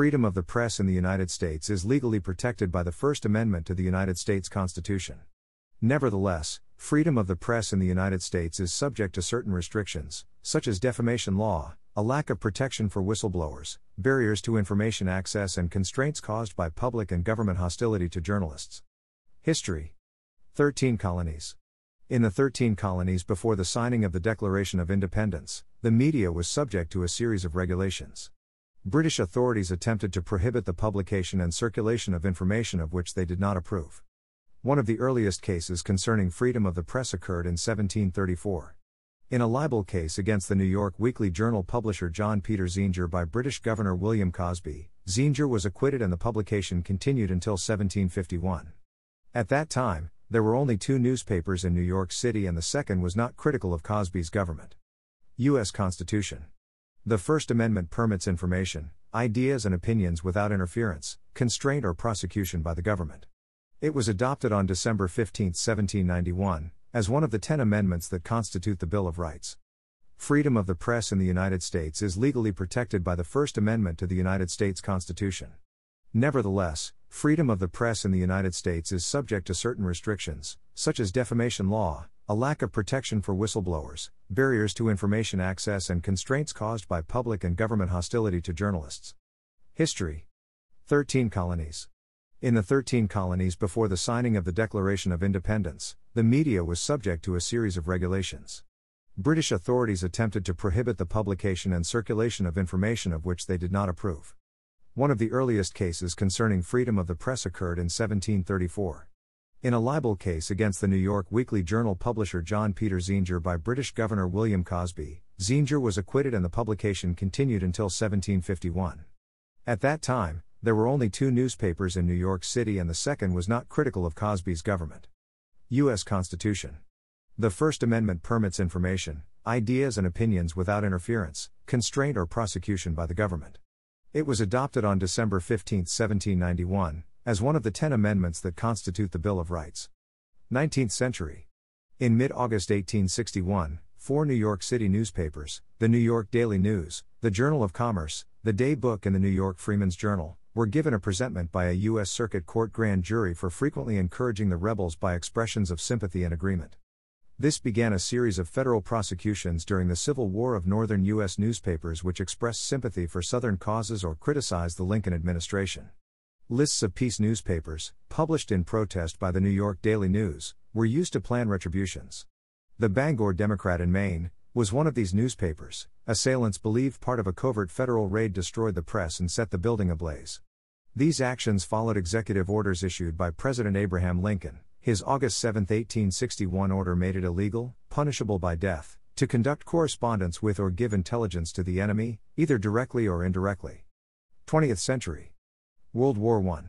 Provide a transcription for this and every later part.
Freedom of the press in the United States is legally protected by the First Amendment to the United States Constitution. Nevertheless, freedom of the press in the United States is subject to certain restrictions, such as defamation law, a lack of protection for whistleblowers, barriers to information access, and constraints caused by public and government hostility to journalists. History 13 colonies. In the 13 colonies before the signing of the Declaration of Independence, the media was subject to a series of regulations. British authorities attempted to prohibit the publication and circulation of information of which they did not approve. One of the earliest cases concerning freedom of the press occurred in 1734. In a libel case against the New York Weekly Journal publisher John Peter Zenger by British Governor William Cosby, Zenger was acquitted and the publication continued until 1751. At that time, there were only two newspapers in New York City and the second was not critical of Cosby's government. U.S. Constitution the First Amendment permits information, ideas, and opinions without interference, constraint, or prosecution by the government. It was adopted on December 15, 1791, as one of the ten amendments that constitute the Bill of Rights. Freedom of the press in the United States is legally protected by the First Amendment to the United States Constitution. Nevertheless, freedom of the press in the United States is subject to certain restrictions, such as defamation law, a lack of protection for whistleblowers, barriers to information access, and constraints caused by public and government hostility to journalists. History 13 colonies. In the 13 colonies before the signing of the Declaration of Independence, the media was subject to a series of regulations. British authorities attempted to prohibit the publication and circulation of information of which they did not approve. One of the earliest cases concerning freedom of the press occurred in 1734. In a libel case against the New York Weekly Journal publisher John Peter Zenger by British Governor William Cosby, Zenger was acquitted and the publication continued until 1751. At that time, there were only two newspapers in New York City and the second was not critical of Cosby's government. U.S. Constitution. The First Amendment permits information, ideas, and opinions without interference, constraint, or prosecution by the government. It was adopted on December 15, 1791, as one of the ten amendments that constitute the Bill of Rights. 19th century. In mid August 1861, four New York City newspapers, the New York Daily News, the Journal of Commerce, the Day Book, and the New York Freeman's Journal, were given a presentment by a U.S. Circuit Court grand jury for frequently encouraging the rebels by expressions of sympathy and agreement. This began a series of federal prosecutions during the Civil War of northern U.S. newspapers which expressed sympathy for Southern causes or criticized the Lincoln administration. Lists of peace newspapers, published in protest by the New York Daily News, were used to plan retributions. The Bangor Democrat in Maine was one of these newspapers. Assailants believed part of a covert federal raid destroyed the press and set the building ablaze. These actions followed executive orders issued by President Abraham Lincoln. His August 7, 1861 order made it illegal, punishable by death, to conduct correspondence with or give intelligence to the enemy, either directly or indirectly. 20th century. World War I.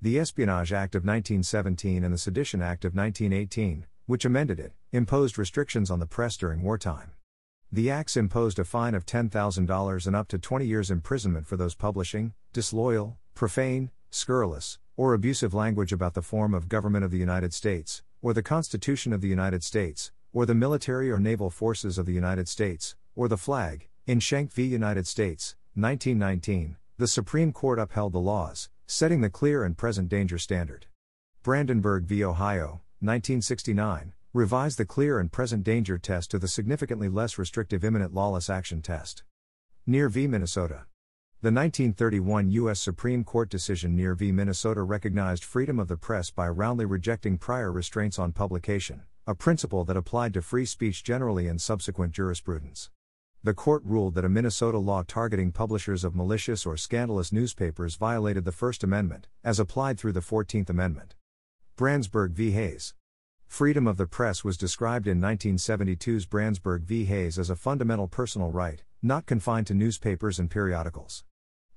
The Espionage Act of 1917 and the Sedition Act of 1918, which amended it, imposed restrictions on the press during wartime. The acts imposed a fine of $10,000 and up to 20 years imprisonment for those publishing disloyal, profane, scurrilous, or abusive language about the form of government of the United States, or the Constitution of the United States, or the military or naval forces of the United States, or the flag, in Schenck v. United States, 1919, the Supreme Court upheld the laws, setting the clear and present danger standard. Brandenburg v. Ohio, 1969, revised the clear and present danger test to the significantly less restrictive imminent lawless action test. Near v. Minnesota. The 1931 U.S. Supreme Court decision Near v. Minnesota recognized freedom of the press by roundly rejecting prior restraints on publication, a principle that applied to free speech generally in subsequent jurisprudence the court ruled that a Minnesota law targeting publishers of malicious or scandalous newspapers violated the First Amendment, as applied through the Fourteenth Amendment. Branzburg v. Hayes. Freedom of the press was described in 1972's Branzburg v. Hayes as a fundamental personal right, not confined to newspapers and periodicals.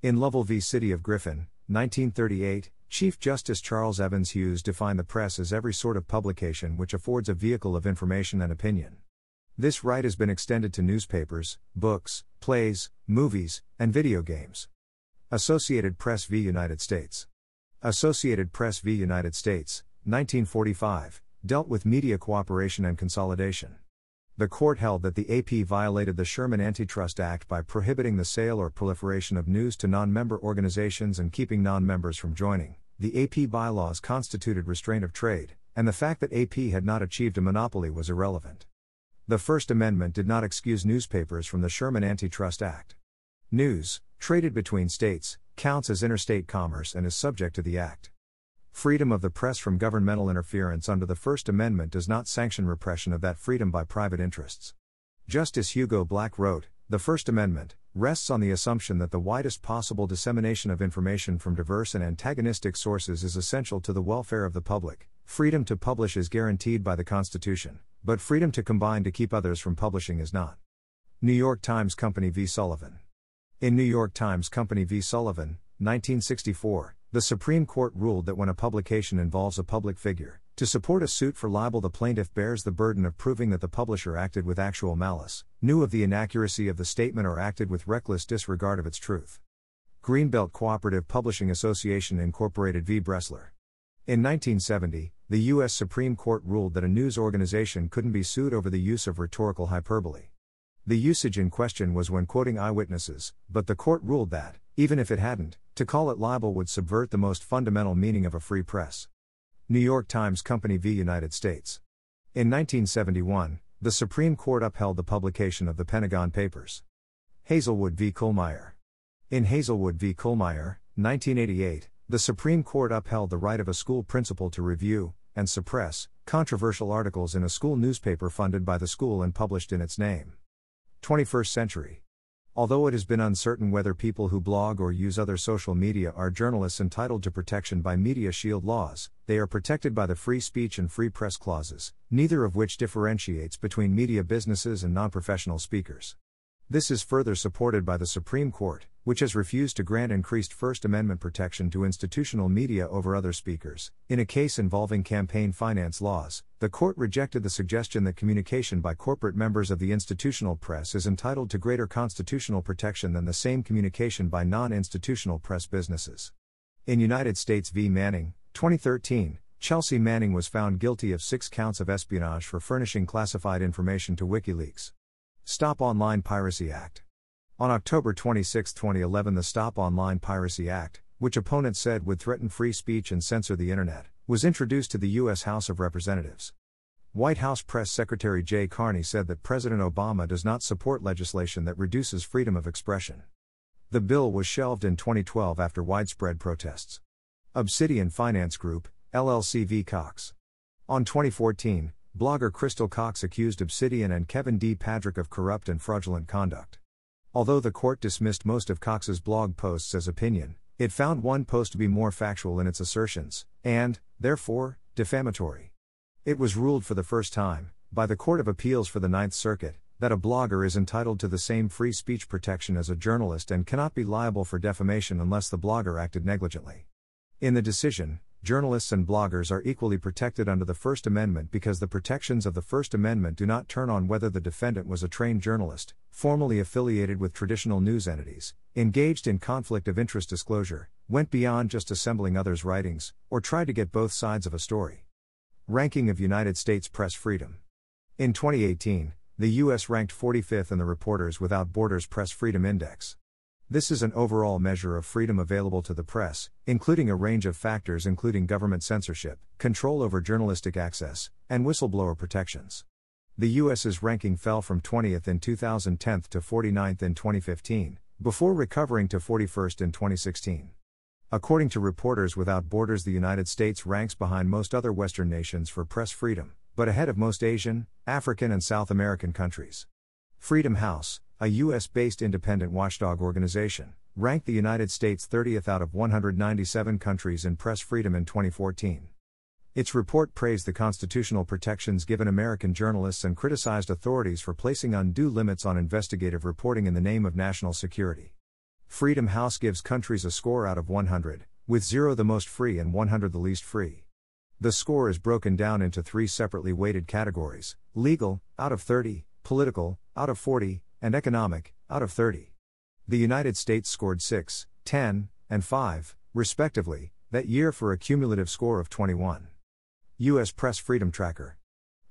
In Lovell v. City of Griffin, 1938, Chief Justice Charles Evans Hughes defined the press as every sort of publication which affords a vehicle of information and opinion. This right has been extended to newspapers, books, plays, movies, and video games. Associated Press v. United States. Associated Press v. United States, 1945, dealt with media cooperation and consolidation. The court held that the AP violated the Sherman Antitrust Act by prohibiting the sale or proliferation of news to non member organizations and keeping non members from joining. The AP bylaws constituted restraint of trade, and the fact that AP had not achieved a monopoly was irrelevant. The First Amendment did not excuse newspapers from the Sherman Antitrust Act. News, traded between states, counts as interstate commerce and is subject to the Act. Freedom of the press from governmental interference under the First Amendment does not sanction repression of that freedom by private interests. Justice Hugo Black wrote The First Amendment rests on the assumption that the widest possible dissemination of information from diverse and antagonistic sources is essential to the welfare of the public. Freedom to publish is guaranteed by the Constitution, but freedom to combine to keep others from publishing is not. New York Times Company v. Sullivan. In New York Times Company v. Sullivan, 1964, the Supreme Court ruled that when a publication involves a public figure, to support a suit for libel, the plaintiff bears the burden of proving that the publisher acted with actual malice, knew of the inaccuracy of the statement, or acted with reckless disregard of its truth. Greenbelt Cooperative Publishing Association Incorporated v. Bresler. In 1970, the U.S. Supreme Court ruled that a news organization couldn't be sued over the use of rhetorical hyperbole. The usage in question was when quoting eyewitnesses, but the court ruled that, even if it hadn't, to call it libel would subvert the most fundamental meaning of a free press. New York Times Company v. United States. In 1971, the Supreme Court upheld the publication of the Pentagon Papers. Hazelwood v. Kuhlmeier. In Hazelwood v. Kuhlmeier, 1988, the Supreme Court upheld the right of a school principal to review and suppress controversial articles in a school newspaper funded by the school and published in its name. 21st century. Although it has been uncertain whether people who blog or use other social media are journalists entitled to protection by Media Shield laws, they are protected by the free speech and free press clauses, neither of which differentiates between media businesses and non professional speakers. This is further supported by the Supreme Court, which has refused to grant increased First Amendment protection to institutional media over other speakers. In a case involving campaign finance laws, the court rejected the suggestion that communication by corporate members of the institutional press is entitled to greater constitutional protection than the same communication by non institutional press businesses. In United States v. Manning, 2013, Chelsea Manning was found guilty of six counts of espionage for furnishing classified information to WikiLeaks. Stop Online Piracy Act. On October 26, 2011, the Stop Online Piracy Act, which opponents said would threaten free speech and censor the Internet, was introduced to the U.S. House of Representatives. White House Press Secretary Jay Carney said that President Obama does not support legislation that reduces freedom of expression. The bill was shelved in 2012 after widespread protests. Obsidian Finance Group, LLC v. Cox. On 2014, blogger Crystal Cox accused Obsidian and Kevin D. Padrick of corrupt and fraudulent conduct. Although the court dismissed most of Cox's blog posts as opinion, it found one post to be more factual in its assertions, and, therefore, defamatory. It was ruled for the first time, by the Court of Appeals for the Ninth Circuit, that a blogger is entitled to the same free speech protection as a journalist and cannot be liable for defamation unless the blogger acted negligently. In the decision, journalists and bloggers are equally protected under the First Amendment because the protections of the First Amendment do not turn on whether the defendant was a trained journalist, formally affiliated with traditional news entities, engaged in conflict of interest disclosure, went beyond just assembling others' writings, or tried to get both sides of a story. Ranking of United States Press Freedom. In 2018, the U.S. ranked 45th in the Reporters Without Borders Press Freedom Index. This is an overall measure of freedom available to the press, including a range of factors including government censorship, control over journalistic access, and whistleblower protections. The US's ranking fell from 20th in 2010 to 49th in 2015, before recovering to 41st in 2016. According to Reporters Without Borders, the United States ranks behind most other Western nations for press freedom, but ahead of most Asian, African, and South American countries. Freedom House, a U.S. based independent watchdog organization, ranked the United States 30th out of 197 countries in press freedom in 2014. Its report praised the constitutional protections given American journalists and criticized authorities for placing undue limits on investigative reporting in the name of national security. Freedom House gives countries a score out of 100, with 0 the most free and 100 the least free. The score is broken down into three separately weighted categories legal, out of 30, political, out of 40, and economic, out of 30. The United States scored 6, 10, and 5, respectively, that year for a cumulative score of 21. U.S. Press Freedom Tracker.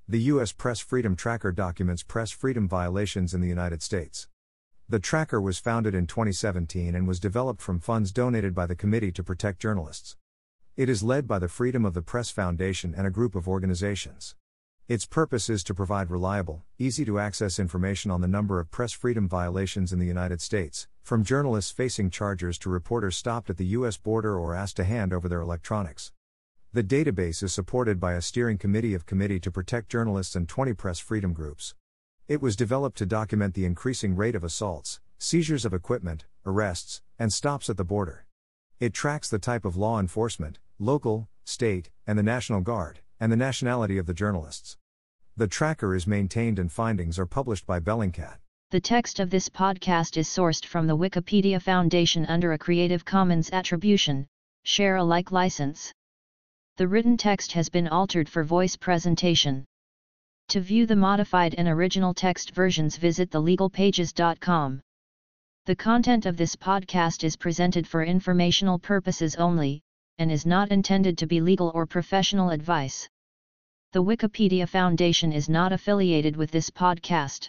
The U.S. Press Freedom Tracker documents press freedom violations in the United States. The tracker was founded in 2017 and was developed from funds donated by the Committee to Protect Journalists. It is led by the Freedom of the Press Foundation and a group of organizations. Its purpose is to provide reliable, easy to access information on the number of press freedom violations in the United States, from journalists facing charges to reporters stopped at the U.S. border or asked to hand over their electronics. The database is supported by a steering committee of Committee to Protect Journalists and 20 press freedom groups. It was developed to document the increasing rate of assaults, seizures of equipment, arrests, and stops at the border. It tracks the type of law enforcement, local, state, and the National Guard, and the nationality of the journalists. The tracker is maintained and findings are published by Bellingcat. The text of this podcast is sourced from the Wikipedia Foundation under a Creative Commons Attribution, Share Alike license. The written text has been altered for voice presentation. To view the modified and original text versions visit thelegalpages.com. The content of this podcast is presented for informational purposes only, and is not intended to be legal or professional advice. The Wikipedia Foundation is not affiliated with this podcast.